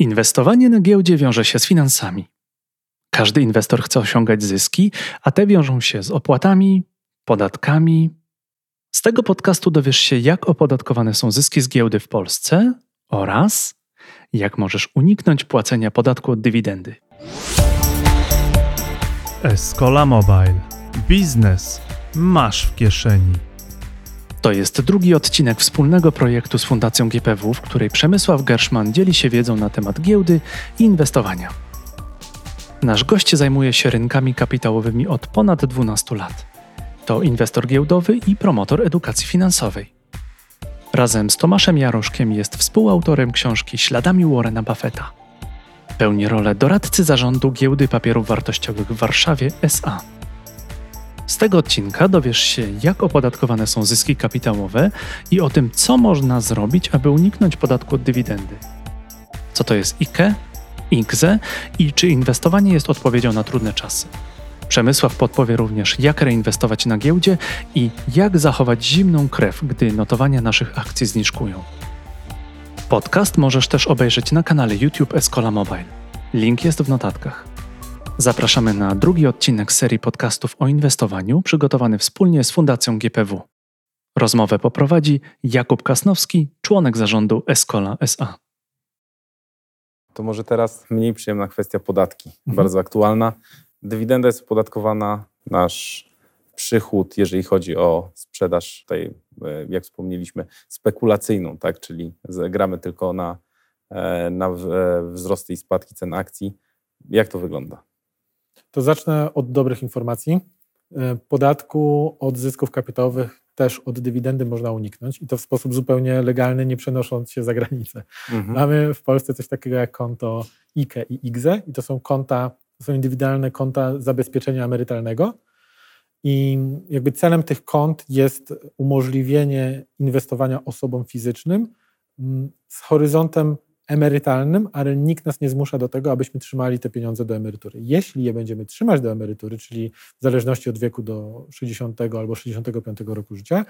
Inwestowanie na giełdzie wiąże się z finansami. Każdy inwestor chce osiągać zyski, a te wiążą się z opłatami, podatkami. Z tego podcastu dowiesz się, jak opodatkowane są zyski z giełdy w Polsce oraz jak możesz uniknąć płacenia podatku od dywidendy. Escola Mobile. Biznes masz w kieszeni. To jest drugi odcinek wspólnego projektu z Fundacją GPW, w której Przemysław Gerszman dzieli się wiedzą na temat giełdy i inwestowania. Nasz gość zajmuje się rynkami kapitałowymi od ponad 12 lat. To inwestor giełdowy i promotor edukacji finansowej. Razem z Tomaszem Jaroszkiem jest współautorem książki Śladami Warrena Buffetta. Pełni rolę doradcy zarządu Giełdy Papierów Wartościowych w Warszawie SA. Z tego odcinka dowiesz się, jak opodatkowane są zyski kapitałowe i o tym, co można zrobić, aby uniknąć podatku od dywidendy. Co to jest IKE, IKZE i czy inwestowanie jest odpowiedzią na trudne czasy. Przemysław podpowie również, jak reinwestować na giełdzie i jak zachować zimną krew, gdy notowania naszych akcji zniżkują. Podcast możesz też obejrzeć na kanale YouTube Escola Mobile. Link jest w notatkach. Zapraszamy na drugi odcinek serii podcastów o inwestowaniu, przygotowany wspólnie z Fundacją GPW. Rozmowę poprowadzi Jakub Kasnowski, członek zarządu Escola SA. To może teraz mniej przyjemna kwestia podatki, mhm. bardzo aktualna. Dywidenda jest opodatkowana, nasz przychód, jeżeli chodzi o sprzedaż tej, e, jak wspomnieliśmy, spekulacyjną, tak? czyli gramy tylko na, e, na e, wzrosty i spadki cen akcji. Jak to wygląda? To zacznę od dobrych informacji. Podatku od zysków kapitałowych też od dywidendy można uniknąć i to w sposób zupełnie legalny, nie przenosząc się za granicę. Mhm. Mamy w Polsce coś takiego jak konto IKE i IGZE i to są konta, to są indywidualne konta zabezpieczenia emerytalnego i jakby celem tych kont jest umożliwienie inwestowania osobom fizycznym mm, z horyzontem emerytalnym, ale nikt nas nie zmusza do tego, abyśmy trzymali te pieniądze do emerytury. Jeśli je będziemy trzymać do emerytury, czyli w zależności od wieku do 60 albo 65 roku życia,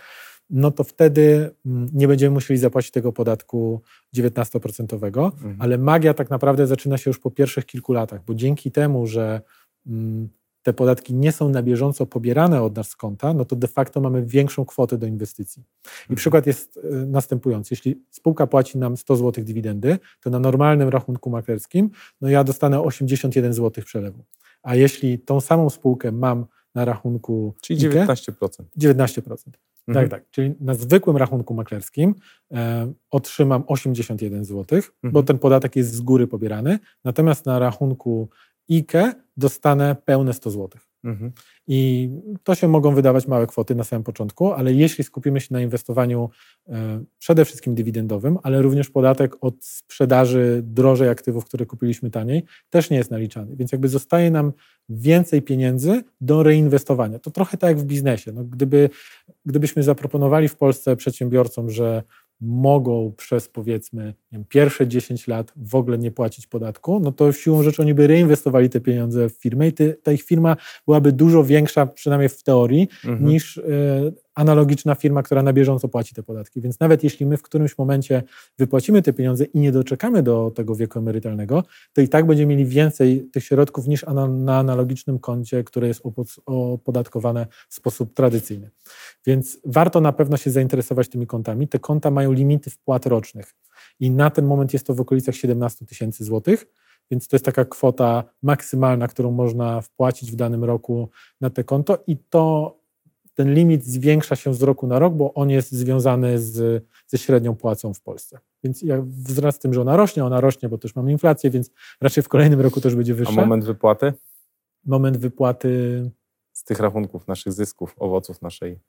no to wtedy mm, nie będziemy musieli zapłacić tego podatku 19%, mhm. ale magia tak naprawdę zaczyna się już po pierwszych kilku latach, bo dzięki temu, że mm, te podatki nie są na bieżąco pobierane od nas z konta, no to de facto mamy większą kwotę do inwestycji. I mhm. przykład jest e, następujący. Jeśli spółka płaci nam 100 zł dywidendy, to na normalnym rachunku maklerskim, no ja dostanę 81 zł przelewu. A jeśli tą samą spółkę mam na rachunku... Czyli 19%. 19%. Mhm. Tak, tak. Czyli na zwykłym rachunku maklerskim e, otrzymam 81 zł, mhm. bo ten podatek jest z góry pobierany. Natomiast na rachunku IKE dostanę pełne 100 zł. Mhm. I to się mogą wydawać małe kwoty na samym początku, ale jeśli skupimy się na inwestowaniu e, przede wszystkim dywidendowym, ale również podatek od sprzedaży drożej aktywów, które kupiliśmy taniej, też nie jest naliczany. Więc jakby zostaje nam więcej pieniędzy do reinwestowania. To trochę tak jak w biznesie. No, gdyby, gdybyśmy zaproponowali w Polsce przedsiębiorcom, że mogą przez powiedzmy wiem, pierwsze 10 lat w ogóle nie płacić podatku, no to siłą rzeczy oni by reinwestowali te pieniądze w firmę i ty, ta ich firma byłaby dużo większa, przynajmniej w teorii, mhm. niż y, analogiczna firma, która na bieżąco płaci te podatki. Więc nawet jeśli my w którymś momencie wypłacimy te pieniądze i nie doczekamy do tego wieku emerytalnego, to i tak będziemy mieli więcej tych środków niż na analogicznym koncie, które jest opodatkowane w sposób tradycyjny. Więc warto na pewno się zainteresować tymi kontami. Te konta mają limity wpłat rocznych i na ten moment jest to w okolicach 17 tysięcy złotych. Więc to jest taka kwota maksymalna, którą można wpłacić w danym roku na te konto i to ten limit zwiększa się z roku na rok, bo on jest związany z, ze średnią płacą w Polsce. Więc ja wraz z tym, że ona rośnie, ona rośnie, bo też mamy inflację, więc raczej w kolejnym roku też będzie wyższa. A moment wypłaty? Moment wypłaty... Z tych rachunków naszych zysków, owoców naszej...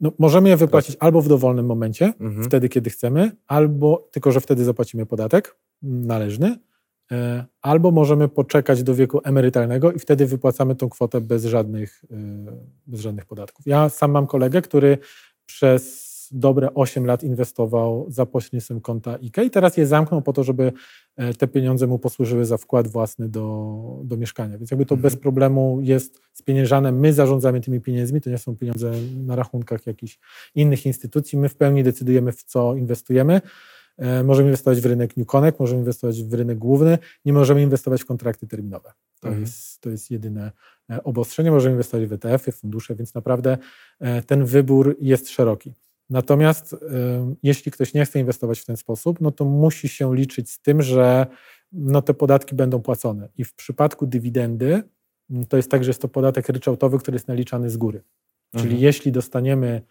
No, możemy je wypłacić albo w dowolnym momencie, mhm. wtedy, kiedy chcemy, albo tylko, że wtedy zapłacimy podatek należny, albo możemy poczekać do wieku emerytalnego i wtedy wypłacamy tą kwotę bez żadnych, e, bez żadnych podatków. Ja sam mam kolegę, który przez dobre 8 lat inwestował za pośrednictwem konta IKE i teraz je zamknął po to, żeby e, te pieniądze mu posłużyły za wkład własny do, do mieszkania. Więc jakby to mhm. bez problemu jest spieniężane. My zarządzamy tymi pieniędzmi, to nie są pieniądze na rachunkach jakichś innych instytucji. My w pełni decydujemy, w co inwestujemy. E, możemy inwestować w rynek New Connect, możemy inwestować w rynek główny, nie możemy inwestować w kontrakty terminowe. To, Mhm. jest, to jest jedyne e, obostrzenie. Możemy inwestować w ETF-y, w fundusze, więc naprawdę e, ten wybór jest szeroki. Natomiast jeśli ktoś nie chce inwestować w ten sposób, no to musi się liczyć z tym, że no te podatki będą płacone. I w przypadku dywidendy to jest tak, że jest to podatek ryczałtowy, który jest naliczany z góry. Czyli Mhm. jeśli dostaniemy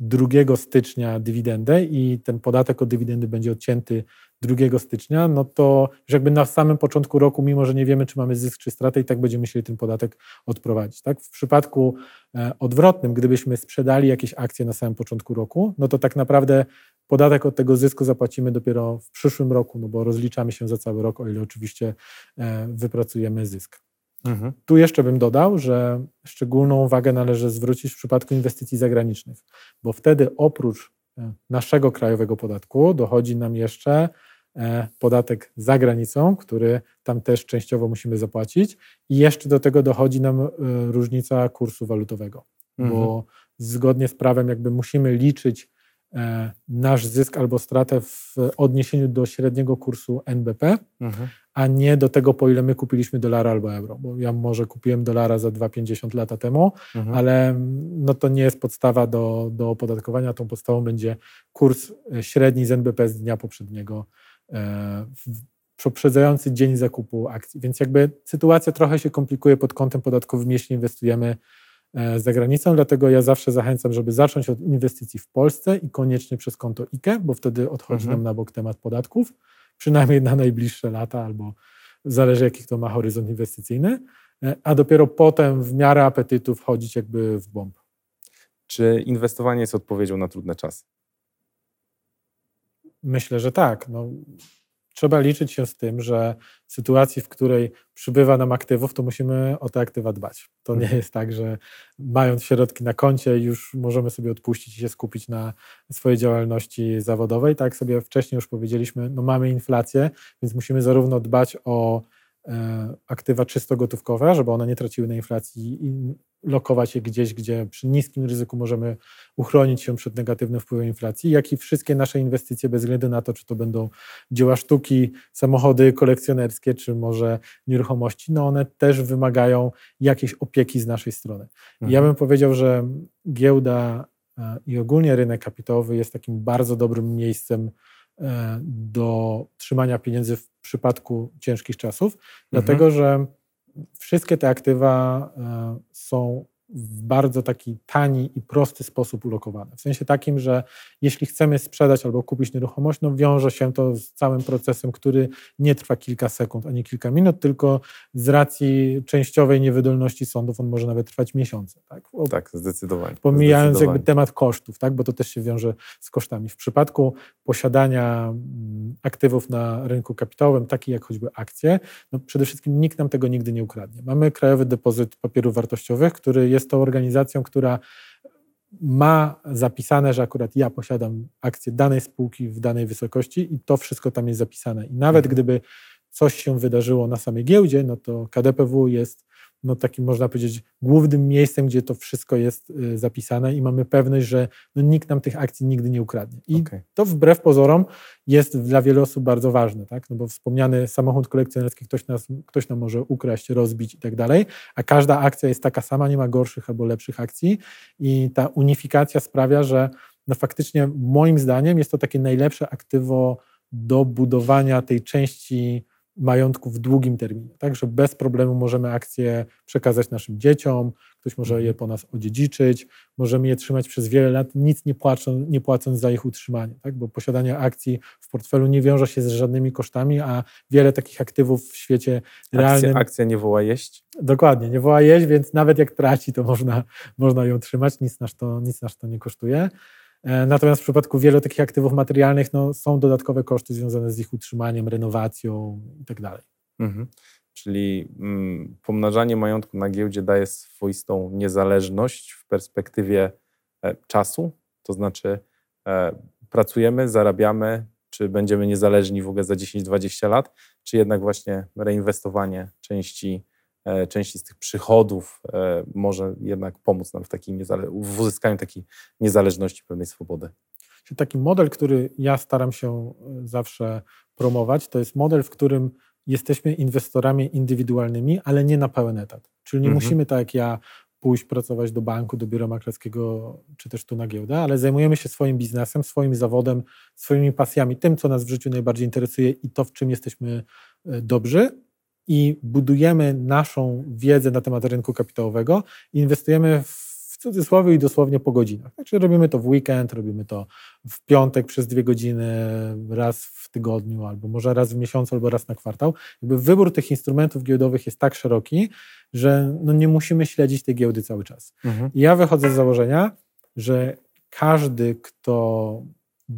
2 stycznia dywidendę i ten podatek od dywidendy będzie odcięty 2 stycznia, no to już jakby na samym początku roku, mimo że nie wiemy, czy mamy zysk czy stratę, i tak będziemy musieli ten podatek odprowadzić. Tak? W przypadku e, odwrotnym, gdybyśmy sprzedali jakieś akcje na samym początku roku, no to tak naprawdę podatek od tego zysku zapłacimy dopiero w przyszłym roku, no bo rozliczamy się za cały rok, o ile oczywiście e, wypracujemy zysk. Mhm. Tu jeszcze bym dodał, że szczególną uwagę należy zwrócić w przypadku inwestycji zagranicznych, bo wtedy oprócz e, naszego krajowego podatku dochodzi nam jeszcze e, podatek za granicą, który tam też częściowo musimy zapłacić i jeszcze do tego dochodzi nam e, różnica kursu walutowego, Mhm. bo zgodnie z prawem jakby musimy liczyć nasz zysk albo stratę w odniesieniu do średniego kursu NBP, Mhm. A nie do tego, po ile my kupiliśmy dolara albo euro. Bo ja może kupiłem dolara za 2,50 lata temu, Mhm. ale mm, no to nie jest podstawa do, do opodatkowania. Tą podstawą będzie kurs e, średni z NBP z dnia poprzedniego, e, poprzedzający dzień zakupu akcji. Więc jakby sytuacja trochę się komplikuje pod kątem podatkowym, jeśli inwestujemy e, za granicą, dlatego ja zawsze zachęcam, żeby zacząć od inwestycji w Polsce i koniecznie przez konto IKE, bo wtedy odchodzi Mhm. nam na bok temat podatków, przynajmniej na najbliższe lata, albo zależy jaki to ma horyzont inwestycyjny, e, a dopiero potem w miarę apetytu wchodzić jakby w bomb. Czy inwestowanie jest odpowiedzią na trudne czasy? Myślę, że tak. No, trzeba liczyć się z tym, że w sytuacji, w której przybywa nam aktywów, to musimy o te aktywa dbać. To nie jest tak, że mając środki na koncie, już możemy sobie odpuścić i się skupić na swojej działalności zawodowej. Tak jak sobie wcześniej już powiedzieliśmy, no mamy inflację, więc musimy zarówno dbać o aktywa czysto gotówkowe, żeby one nie traciły na inflacji i lokować je gdzieś, gdzie przy niskim ryzyku możemy uchronić się przed negatywnym wpływem inflacji, jak i wszystkie nasze inwestycje, bez względu na to, czy to będą dzieła sztuki, samochody kolekcjonerskie, czy może nieruchomości, no one też wymagają jakiejś opieki z naszej strony. I Ja Mhm. bym powiedział, że giełda e, i ogólnie rynek kapitałowy jest takim bardzo dobrym miejscem e, do trzymania pieniędzy w przypadku ciężkich czasów, dlatego że wszystkie te aktywa e, są w bardzo taki tani i prosty sposób ulokowane. W sensie takim, że jeśli chcemy sprzedać albo kupić nieruchomość, no wiąże się to z całym procesem, który nie trwa kilka sekund, ani kilka minut, tylko z racji częściowej niewydolności sądów on może nawet trwać miesiące. Tak? O- Tak, zdecydowanie. Pomijając jakby Zdecydowanie. temat kosztów, tak? bo to też się wiąże z kosztami. W przypadku posiadania mm, aktywów na rynku kapitałowym, takich jak choćby akcje, no przede wszystkim nikt nam tego nigdy nie ukradnie. Mamy Krajowy Depozyt Papierów Wartościowych, który jest tą organizacją, która ma zapisane, że akurat ja posiadam akcje danej spółki w danej wysokości i to wszystko tam jest zapisane. I nawet Mhm. gdyby coś się wydarzyło na samej giełdzie, no to KDPW jest no takim można powiedzieć głównym miejscem, gdzie to wszystko jest y, zapisane i mamy pewność, że no, nikt nam tych akcji nigdy nie ukradnie. I Okej. to wbrew pozorom jest dla wielu osób bardzo ważne, tak? No bo wspomniany samochód kolekcjonerski ktoś, nas, ktoś nam może ukraść, rozbić i tak dalej, a każda akcja jest taka sama, nie ma gorszych albo lepszych akcji i ta unifikacja sprawia, że no faktycznie moim zdaniem jest to takie najlepsze aktywo do budowania tej części majątku w długim terminie, tak, że bez problemu możemy akcje przekazać naszym dzieciom, ktoś może je po nas odziedziczyć, możemy je trzymać przez wiele lat, nic nie, płacą, nie płacąc za ich utrzymanie, tak, bo posiadanie akcji w portfelu nie wiąże się z żadnymi kosztami, a wiele takich aktywów w świecie realnym... Akcja, akcja nie woła jeść. Dokładnie, nie woła jeść, więc nawet jak traci, to można, można ją trzymać, nic nas to, nic nas to nie kosztuje. E, Natomiast w przypadku wielu takich aktywów materialnych no, są dodatkowe koszty związane z ich utrzymaniem, renowacją i tak. Mhm. Czyli mm, pomnażanie majątku na giełdzie daje swoistą niezależność w perspektywie e, czasu, to znaczy e, pracujemy, zarabiamy, czy będziemy niezależni w ogóle za 10-20 lat, czy jednak właśnie reinwestowanie części, części z tych przychodów e, może jednak pomóc nam w, takiej w uzyskaniu takiej niezależności, pewnej swobody. Czyli taki model, który ja staram się e, zawsze promować, to jest model, w którym jesteśmy inwestorami indywidualnymi, ale nie na pełen etat. Czyli nie Mhm. musimy tak jak ja pójść pracować do banku, do biura maklerskiego, czy też tu na giełdę, ale zajmujemy się swoim biznesem, swoim zawodem, swoimi pasjami, tym, co nas w życiu najbardziej interesuje i to, w czym jesteśmy e, dobrzy i budujemy naszą wiedzę na temat rynku kapitałowego inwestujemy w w cudzysłowie i dosłownie po godzinach. Znaczy robimy to w weekend, robimy to w piątek przez dwie godziny, raz w tygodniu, albo może raz w miesiącu, albo raz na kwartał. Jakby wybór tych instrumentów giełdowych jest tak szeroki, że no nie musimy śledzić tej giełdy cały czas. Mhm. I ja wychodzę z założenia, że każdy, kto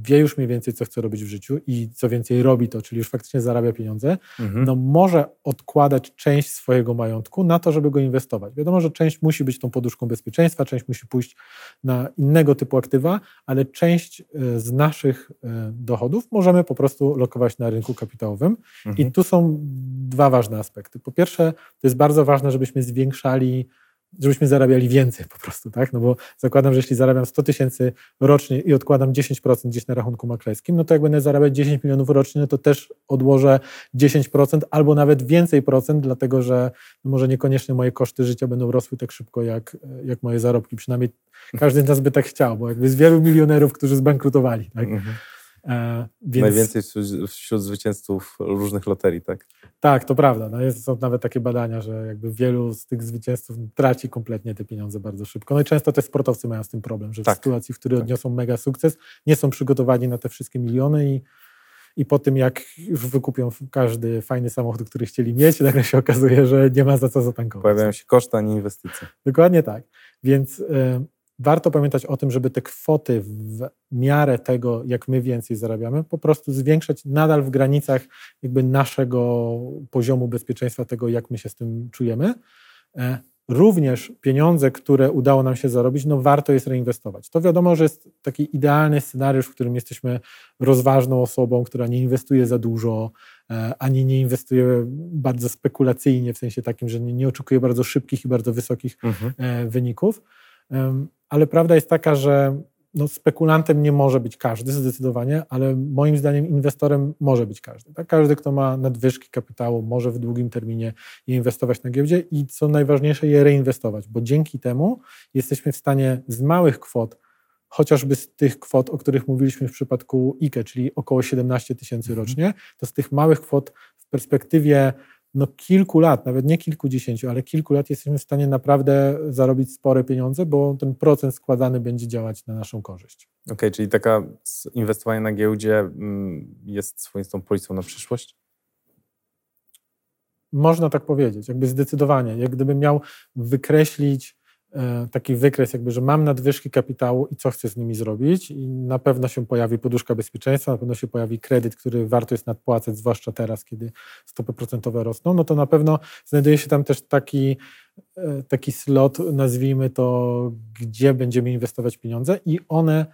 wie już mniej więcej, co chce robić w życiu i co więcej robi to, czyli już faktycznie zarabia pieniądze, Mhm. no może odkładać część swojego majątku na to, żeby go inwestować. Wiadomo, że część musi być tą poduszką bezpieczeństwa, część musi pójść na innego typu aktywa, ale część e, z naszych e, dochodów możemy po prostu lokować na rynku kapitałowym. Mhm. I tu są dwa ważne aspekty. Po pierwsze, to jest bardzo ważne, żebyśmy zwiększali, żebyśmy zarabiali więcej po prostu, tak? No bo zakładam, że jeśli zarabiam 100 tysięcy rocznie i odkładam 10% gdzieś na rachunku maklerskim, no to jak będę zarabiać 10 milionów rocznie, no to też odłożę 10% albo nawet więcej procent, dlatego że no może niekoniecznie moje koszty życia będą rosły tak szybko jak, jak moje zarobki. Przynajmniej każdy z nas by tak chciał, bo jakby z wielu milionerów, którzy zbankrutowali, tak? Mhm. E, więc... Najwięcej wśród, zwycięzców różnych loterii, tak? Tak, to prawda. No jest, są nawet takie badania, że jakby wielu z tych zwycięzców traci kompletnie te pieniądze bardzo szybko. No i często te sportowcy mają z tym problem, że w Tak. sytuacji, w której Tak. odniosą mega sukces, nie są przygotowani na te wszystkie miliony i, i po tym, jak już wykupią każdy fajny samochód, który chcieli mieć, nagle się okazuje, że nie ma za co zatankować. Pojawiają się koszty, a nie inwestycje. Dokładnie tak. Więc y, warto pamiętać o tym, żeby te kwoty w miarę tego, jak my więcej zarabiamy, po prostu zwiększać nadal w granicach jakby naszego poziomu bezpieczeństwa, tego, jak my się z tym czujemy. E, Również pieniądze, które udało nam się zarobić, no warto jest reinwestować. To wiadomo, że jest taki idealny scenariusz, w którym jesteśmy rozważną osobą, która nie inwestuje za dużo, e, ani nie inwestuje bardzo spekulacyjnie, w sensie takim, że nie, oczekuje bardzo szybkich i bardzo wysokich Mhm. e, wyników. Ale prawda jest taka, że no, spekulantem nie może być każdy zdecydowanie, ale moim zdaniem inwestorem może być każdy. Tak? Każdy, kto ma nadwyżki kapitału, może w długim terminie je inwestować na giełdzie i co najważniejsze, je reinwestować, bo dzięki temu jesteśmy w stanie z małych kwot, chociażby z tych kwot, o których mówiliśmy w przypadku IKE, czyli około 17 tysięcy rocznie, to z tych małych kwot w perspektywie no, kilku lat, nawet nie kilkudziesięciu, ale kilku lat jesteśmy w stanie naprawdę zarobić spore pieniądze, bo ten procent składany będzie działać na naszą korzyść. Okej, czyli taka inwestowanie na giełdzie mm, jest swoistą policją na przyszłość? Można tak powiedzieć, jakby zdecydowanie. Jak gdybym miał wykreślić taki wykres, jakby, że mam nadwyżki kapitału i co chcę z nimi zrobić i na pewno się pojawi poduszka bezpieczeństwa, na pewno się pojawi kredyt, który warto jest nadpłacać, zwłaszcza teraz, kiedy stopy procentowe rosną, no to na pewno znajduje się tam też taki, e, taki slot, nazwijmy to, gdzie będziemy inwestować pieniądze i one e,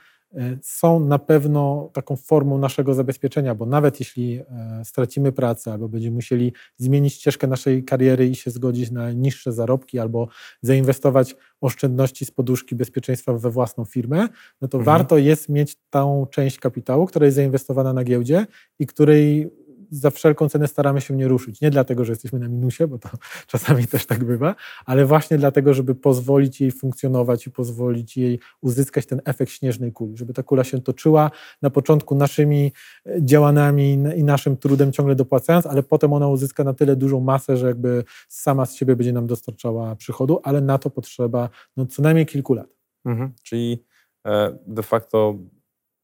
są na pewno taką formą naszego zabezpieczenia, bo nawet jeśli e, stracimy pracę albo będziemy musieli zmienić ścieżkę naszej kariery i się zgodzić na niższe zarobki albo zainwestować oszczędności z poduszki bezpieczeństwa we własną firmę, no to Mhm. warto jest mieć tą część kapitału, która jest zainwestowana na giełdzie i której za wszelką cenę staramy się nie ruszyć. Nie dlatego, że jesteśmy na minusie, bo to czasami też tak bywa, ale właśnie dlatego, żeby pozwolić jej funkcjonować i pozwolić jej uzyskać ten efekt śnieżnej kuli, żeby ta kula się toczyła na początku naszymi e, działaniami i naszym trudem ciągle dopłacając, ale potem ona uzyska na tyle dużą masę, że jakby sama z siebie będzie nam dostarczała przychodu, ale na to potrzeba no, co najmniej kilku lat. Mhm. Czyli e, de facto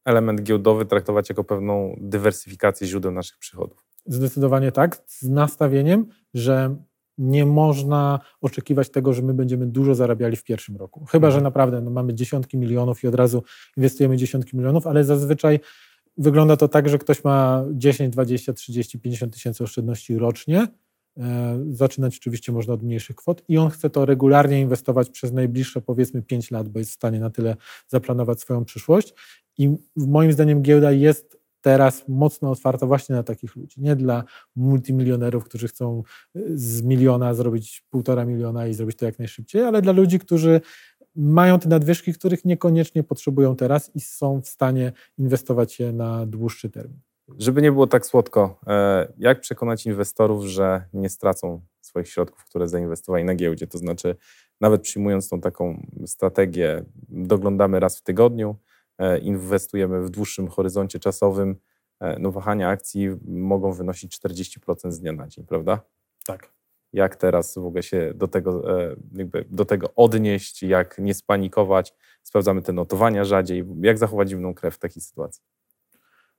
element giełdowy traktować jako pewną dywersyfikację źródeł naszych przychodów. Zdecydowanie tak, z nastawieniem, że nie można oczekiwać tego, że my będziemy dużo zarabiali w pierwszym roku. Chyba, że naprawdę no, mamy dziesiątki milionów i od razu inwestujemy dziesiątki milionów, ale zazwyczaj wygląda to tak, że ktoś ma 10, 20, 30, 50 tysięcy oszczędności rocznie. E, Zaczynać oczywiście można od mniejszych kwot i on chce to regularnie inwestować przez najbliższe powiedzmy 5 lat, bo jest w stanie na tyle zaplanować swoją przyszłość. I moim zdaniem giełda jest teraz mocno otwarta właśnie na takich ludzi. Nie dla multimilionerów, którzy chcą y, z miliona zrobić półtora miliona i zrobić to jak najszybciej, ale dla ludzi, którzy mają te nadwyżki, których niekoniecznie potrzebują teraz i są w stanie inwestować je na dłuższy termin. Żeby nie było tak słodko, e, jak przekonać inwestorów, że nie stracą swoich środków, które zainwestowali na giełdzie? To znaczy, nawet przyjmując tą taką strategię, doglądamy raz w tygodniu, e, inwestujemy w dłuższym horyzoncie czasowym, e, no wahania akcji mogą wynosić 40% z dnia na dzień, prawda? Tak. Jak teraz w ogóle się do tego, jakby do tego odnieść, jak nie spanikować? Sprawdzamy te notowania rzadziej. Jak zachować zimną krew w takiej sytuacji?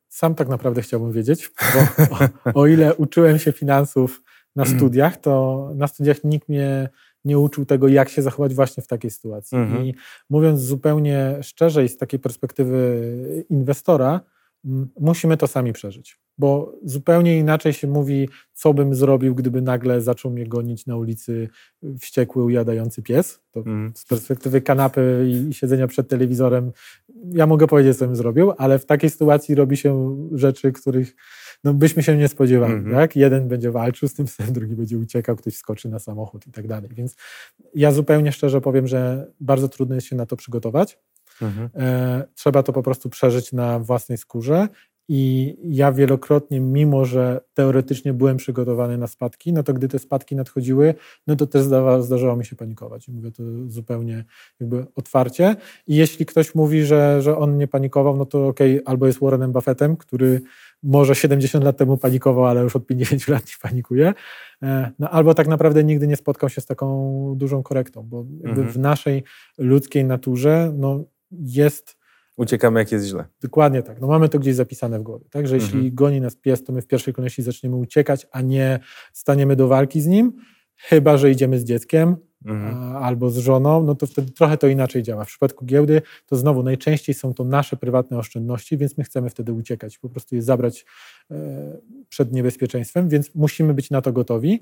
Sam tak naprawdę chciałbym wiedzieć, bo o, o ile uczyłem się finansów na Mhm. studiach, to na studiach nikt mnie nie uczył tego, jak się zachować właśnie w takiej sytuacji. Mhm. I mówiąc zupełnie szczerze i z takiej perspektywy inwestora, musimy to sami przeżyć. Bo zupełnie inaczej się mówi, co bym zrobił, gdyby nagle zaczął mnie gonić na ulicy wściekły, ujadający pies. To Mhm. z perspektywy kanapy i siedzenia przed telewizorem, ja mogę powiedzieć, co bym zrobił, ale w takiej sytuacji robi się rzeczy, których no, byśmy się nie spodziewali. Mhm. Tak? Jeden będzie walczył z tym psem, drugi będzie uciekał, ktoś skoczy na samochód i tak dalej. Więc ja zupełnie szczerze powiem, że bardzo trudno jest się na to przygotować. Mhm. E, trzeba to po prostu przeżyć na własnej skórze. I ja wielokrotnie, mimo że teoretycznie byłem przygotowany na spadki, no to gdy te spadki nadchodziły, no to też zdarzało mi się panikować. Mówię to zupełnie jakby otwarcie. I jeśli ktoś mówi, że, że on nie panikował, no to okej, albo jest Warrenem Buffettem, który może 70 lat temu panikował, ale już od 50 lat nie panikuje, E, no, albo tak naprawdę nigdy nie spotkał się z taką dużą korektą, bo jakby Mhm. w naszej ludzkiej naturze no, jest Uciekamy, jak jest źle. Dokładnie tak. No mamy to gdzieś zapisane w głowie. Tak, że jeśli Mhm. goni nas pies, to my w pierwszej kolejności zaczniemy uciekać, a nie staniemy do walki z nim, chyba że idziemy z dzieckiem Mhm. a, albo z żoną, no to wtedy trochę to inaczej działa. W przypadku giełdy to znowu najczęściej są to nasze prywatne oszczędności, więc my chcemy wtedy uciekać, po prostu je zabrać e, przed niebezpieczeństwem, więc musimy być na to gotowi.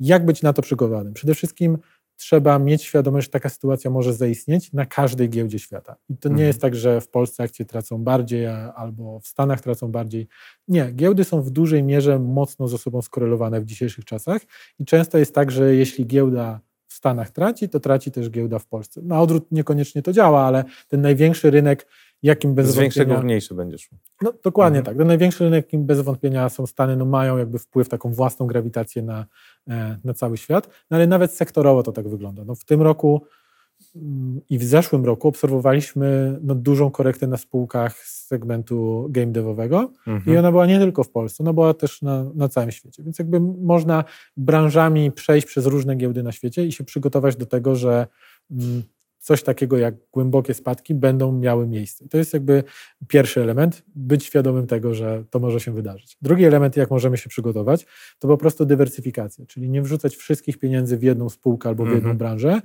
Jak być na to przygotowanym? Przede wszystkim trzeba mieć świadomość, że taka sytuacja może zaistnieć na każdej giełdzie świata. I to nie Mhm. jest tak, że w Polsce akcje tracą bardziej, albo w Stanach tracą bardziej. Nie, giełdy są w dużej mierze mocno ze sobą skorelowane w dzisiejszych czasach i często jest tak, że jeśli giełda w Stanach traci, to traci też giełda w Polsce. Na odwrót niekoniecznie to działa, ale ten największy rynek, jakim bez Z większego w mniejsze będzie szło. No, dokładnie Mhm. tak. Ten największy rynek, jakim bez wątpienia są Stany, no mają jakby wpływ, taką własną grawitację na, e, na cały świat, no ale nawet sektorowo to tak wygląda. No, w tym roku mm, i w zeszłym roku obserwowaliśmy no, dużą korektę na spółkach z segmentu game devowego Mhm. i ona była nie tylko w Polsce, ona była też na, na całym świecie. Więc jakby można branżami przejść przez różne giełdy na świecie i się przygotować do tego, że mm, coś takiego jak głębokie spadki będą miały miejsce. To jest jakby pierwszy element, być świadomym tego, że to może się wydarzyć. Drugi element, jak możemy się przygotować, to po prostu dywersyfikacja, czyli nie wrzucać wszystkich pieniędzy w jedną spółkę albo w jedną Mhm. branżę,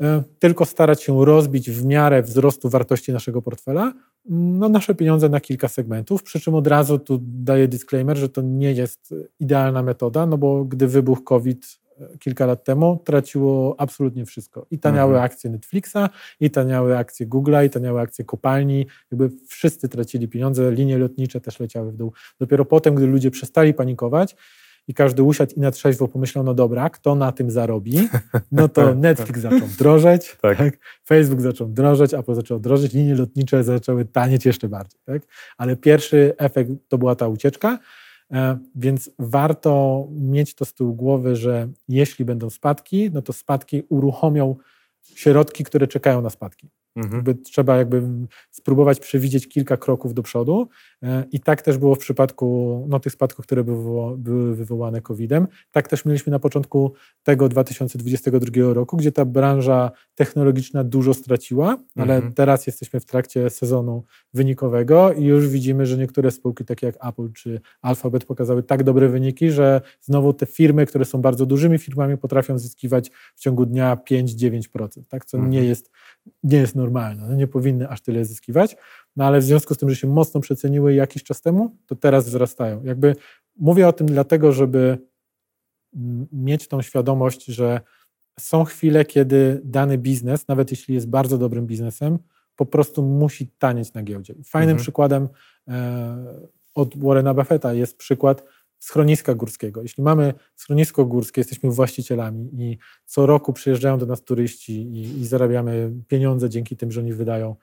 e, tylko starać się rozbić w miarę wzrostu wartości naszego portfela no, nasze pieniądze na kilka segmentów, przy czym od razu tu daję disclaimer, że to nie jest idealna metoda, no bo gdy wybuchł COVID kilka lat temu, traciło absolutnie wszystko. I taniały Mhm. akcje Netflixa, i taniały akcje Google'a, i taniały akcje kopalni, jakby wszyscy tracili pieniądze, linie lotnicze też leciały w dół. Dopiero potem, gdy ludzie przestali panikować, i każdy usiadł i na trzeźwo pomyślał, no dobra, kto na tym zarobi? No to Netflix zaczął drożeć, Tak. tak. Facebook zaczął drożeć, Apple zaczął drożeć, linie lotnicze zaczęły tanieć jeszcze bardziej. Tak? Ale pierwszy efekt to była ta ucieczka, więc warto mieć to z tyłu głowy, że jeśli będą spadki, no to spadki uruchomią środki, które czekają na spadki. Mhm. Jakby trzeba jakby spróbować przewidzieć kilka kroków do przodu E, i tak też było w przypadku no, tych spadków, które były, wywo- były wywołane COVID-em. Tak też mieliśmy na początku tego 2022 roku, gdzie ta branża technologiczna dużo straciła, ale Mhm. teraz jesteśmy w trakcie sezonu wynikowego i już widzimy, że niektóre spółki takie jak Apple czy Alphabet pokazały tak dobre wyniki, że znowu te firmy, które są bardzo dużymi firmami potrafią zyskiwać w ciągu dnia 5-9%, tak? co Mhm. nie jest nie jest normalne. No nie powinny aż tyle zyskiwać, no ale w związku z tym, że się mocno przeceniły jakiś czas temu, to teraz wzrastają. Jakby mówię o tym dlatego, żeby mieć tą świadomość, że są chwile, kiedy dany biznes, nawet jeśli jest bardzo dobrym biznesem, po prostu musi tanieć na giełdzie. Fajnym Mhm. przykładem e, od Warrena Buffetta jest przykład schroniska górskiego. Jeśli mamy schronisko górskie, jesteśmy właścicielami i co roku przyjeżdżają do nas turyści i, i zarabiamy pieniądze dzięki tym, że oni wydają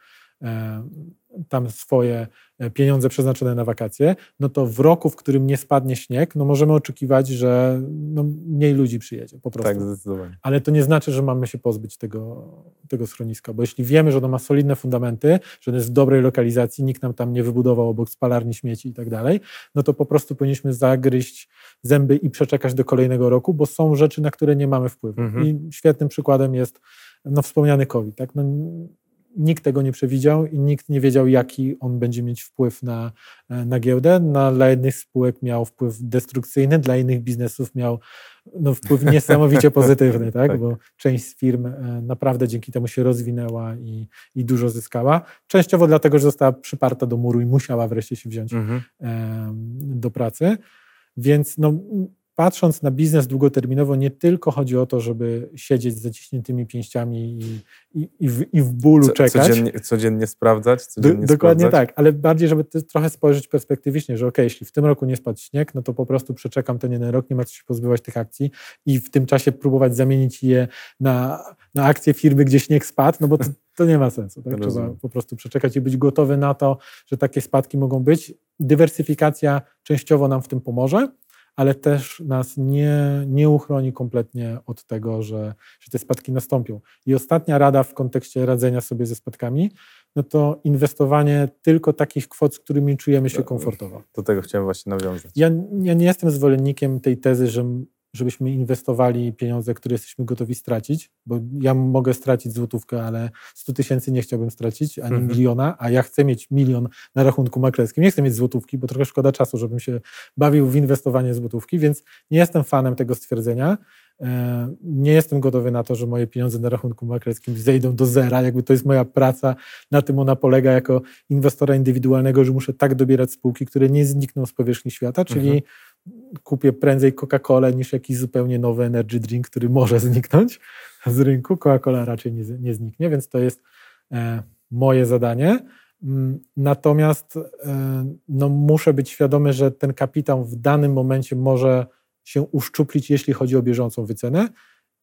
tam swoje e, pieniądze przeznaczone na wakacje, no to w roku, w którym nie spadnie śnieg, no możemy oczekiwać, że no mniej ludzi przyjedzie po prostu. Tak, zdecydowanie. Ale to nie znaczy, że mamy się pozbyć tego, tego schroniska, bo jeśli wiemy, że ono ma solidne fundamenty, że ono jest w dobrej lokalizacji, nikt nam tam nie wybudował obok spalarni śmieci i tak dalej, no to po prostu powinniśmy zagryźć zęby i przeczekać do kolejnego roku, bo są rzeczy, na które nie mamy wpływu. Mhm. I świetnym przykładem jest no, wspomniany COVID. Tak? No, nikt tego nie przewidział i nikt nie wiedział, jaki on będzie mieć wpływ na, na giełdę. Na, dla jednych spółek miał wpływ destrukcyjny, dla innych biznesów miał no, wpływ niesamowicie pozytywny, tak? Tak. bo część z firm e, naprawdę dzięki temu się rozwinęła i, i dużo zyskała. Częściowo dlatego, że została przyparta do muru i musiała wreszcie się wziąć Mhm. do pracy. Więc no, patrząc na biznes długoterminowo, nie tylko chodzi o to, żeby siedzieć z zaciśniętymi pięściami i, i, i, w, i w bólu Co- czekać. Codziennie, codziennie sprawdzać, Do, codziennie dokładnie sprawdzać. tak, ale bardziej, żeby trochę spojrzeć perspektywicznie, że ok, jeśli w tym roku nie spadł śnieg, no to po prostu przeczekam ten jeden rok, nie ma co się pozbywać tych akcji i w tym czasie próbować zamienić je na, na akcje firmy, gdzie śnieg spadł, no bo to, to nie ma sensu. Tak? Trzeba po prostu przeczekać i być gotowy na to, że takie spadki mogą być. Dywersyfikacja częściowo nam w tym pomoże, ale też nas nie, nie uchroni kompletnie od tego, że, że te spadki nastąpią. I ostatnia rada w kontekście radzenia sobie ze spadkami, no to inwestowanie tylko takich kwot, z którymi czujemy się Tak. komfortowo. Do tego chciałem właśnie nawiązać. Ja, ja nie jestem zwolennikiem tej tezy, że żebyśmy inwestowali pieniądze, które jesteśmy gotowi stracić, bo ja mogę stracić złotówkę, ale 100 tysięcy nie chciałbym stracić, ani Mhm. miliona, a ja chcę mieć milion na rachunku maklerskim. Nie chcę mieć złotówki, bo trochę szkoda czasu, żebym się bawił w inwestowanie złotówki, więc nie jestem fanem tego stwierdzenia. E, Nie jestem gotowy na to, że moje pieniądze na rachunku maklerskim zejdą do zera. Jakby to jest moja praca, na tym ona polega jako inwestora indywidualnego, że muszę tak dobierać spółki, które nie znikną z powierzchni świata, czyli Mhm. Kupię prędzej Coca-Colę niż jakiś zupełnie nowy energy drink, który może zniknąć z rynku. Coca-Cola raczej nie, nie zniknie, więc to jest e, moje zadanie. Mm, Natomiast e, no, muszę być świadomy, że ten kapitał w danym momencie może się uszczuplić, jeśli chodzi o bieżącą wycenę.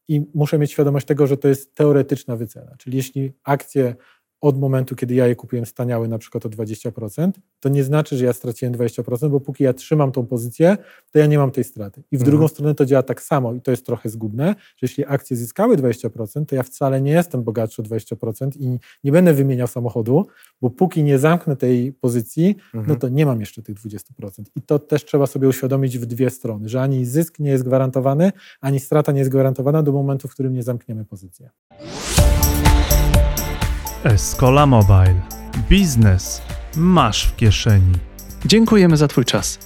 I muszę mieć świadomość tego, że to jest teoretyczna wycena. Czyli jeśli akcje od momentu, kiedy ja je kupiłem, staniały na przykład o 20%, to nie znaczy, że ja straciłem 20%, bo póki ja trzymam tą pozycję, to ja nie mam tej straty. I w Mhm. drugą stronę to działa tak samo i to jest trochę zgubne, że jeśli akcje zyskały 20%, to ja wcale nie jestem bogatszy o 20% i nie będę wymieniał samochodu, bo póki nie zamknę tej pozycji, no Mhm. to nie mam jeszcze tych 20%. I to też trzeba sobie uświadomić w dwie strony, że ani zysk nie jest gwarantowany, ani strata nie jest gwarantowana do momentu, w którym nie zamkniemy pozycji. Escola Mobile. Biznes masz w kieszeni. Dziękujemy za Twój czas.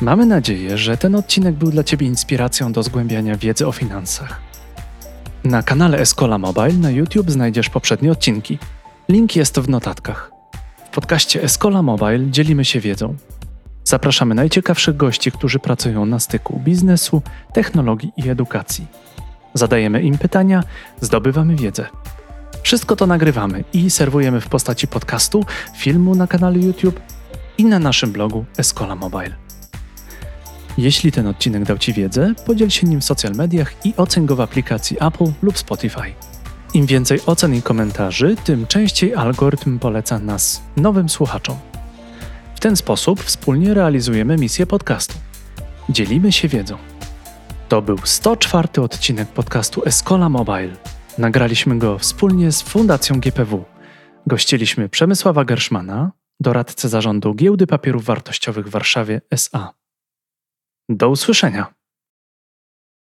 Mamy nadzieję, że ten odcinek był dla Ciebie inspiracją do zgłębiania wiedzy o finansach. Na kanale Escola Mobile na YouTube znajdziesz poprzednie odcinki. Link jest w notatkach. W podcaście Escola Mobile dzielimy się wiedzą. Zapraszamy najciekawszych gości, którzy pracują na styku biznesu, technologii i edukacji. Zadajemy im pytania, zdobywamy wiedzę. Wszystko to nagrywamy i serwujemy w postaci podcastu, filmu na kanale YouTube i na naszym blogu Escola Mobile. Jeśli ten odcinek dał Ci wiedzę, podziel się nim w social mediach i oceń go w aplikacji Apple lub Spotify. Im więcej ocen i komentarzy, tym częściej algorytm poleca nas nowym słuchaczom. W ten sposób wspólnie realizujemy misję podcastu. Dzielimy się wiedzą. To był 104 odcinek podcastu Escola Mobile. Nagraliśmy go wspólnie z Fundacją GPW. Gościliśmy Przemysława Gerszmana, doradcę zarządu Giełdy Papierów Wartościowych w Warszawie SA. Do usłyszenia.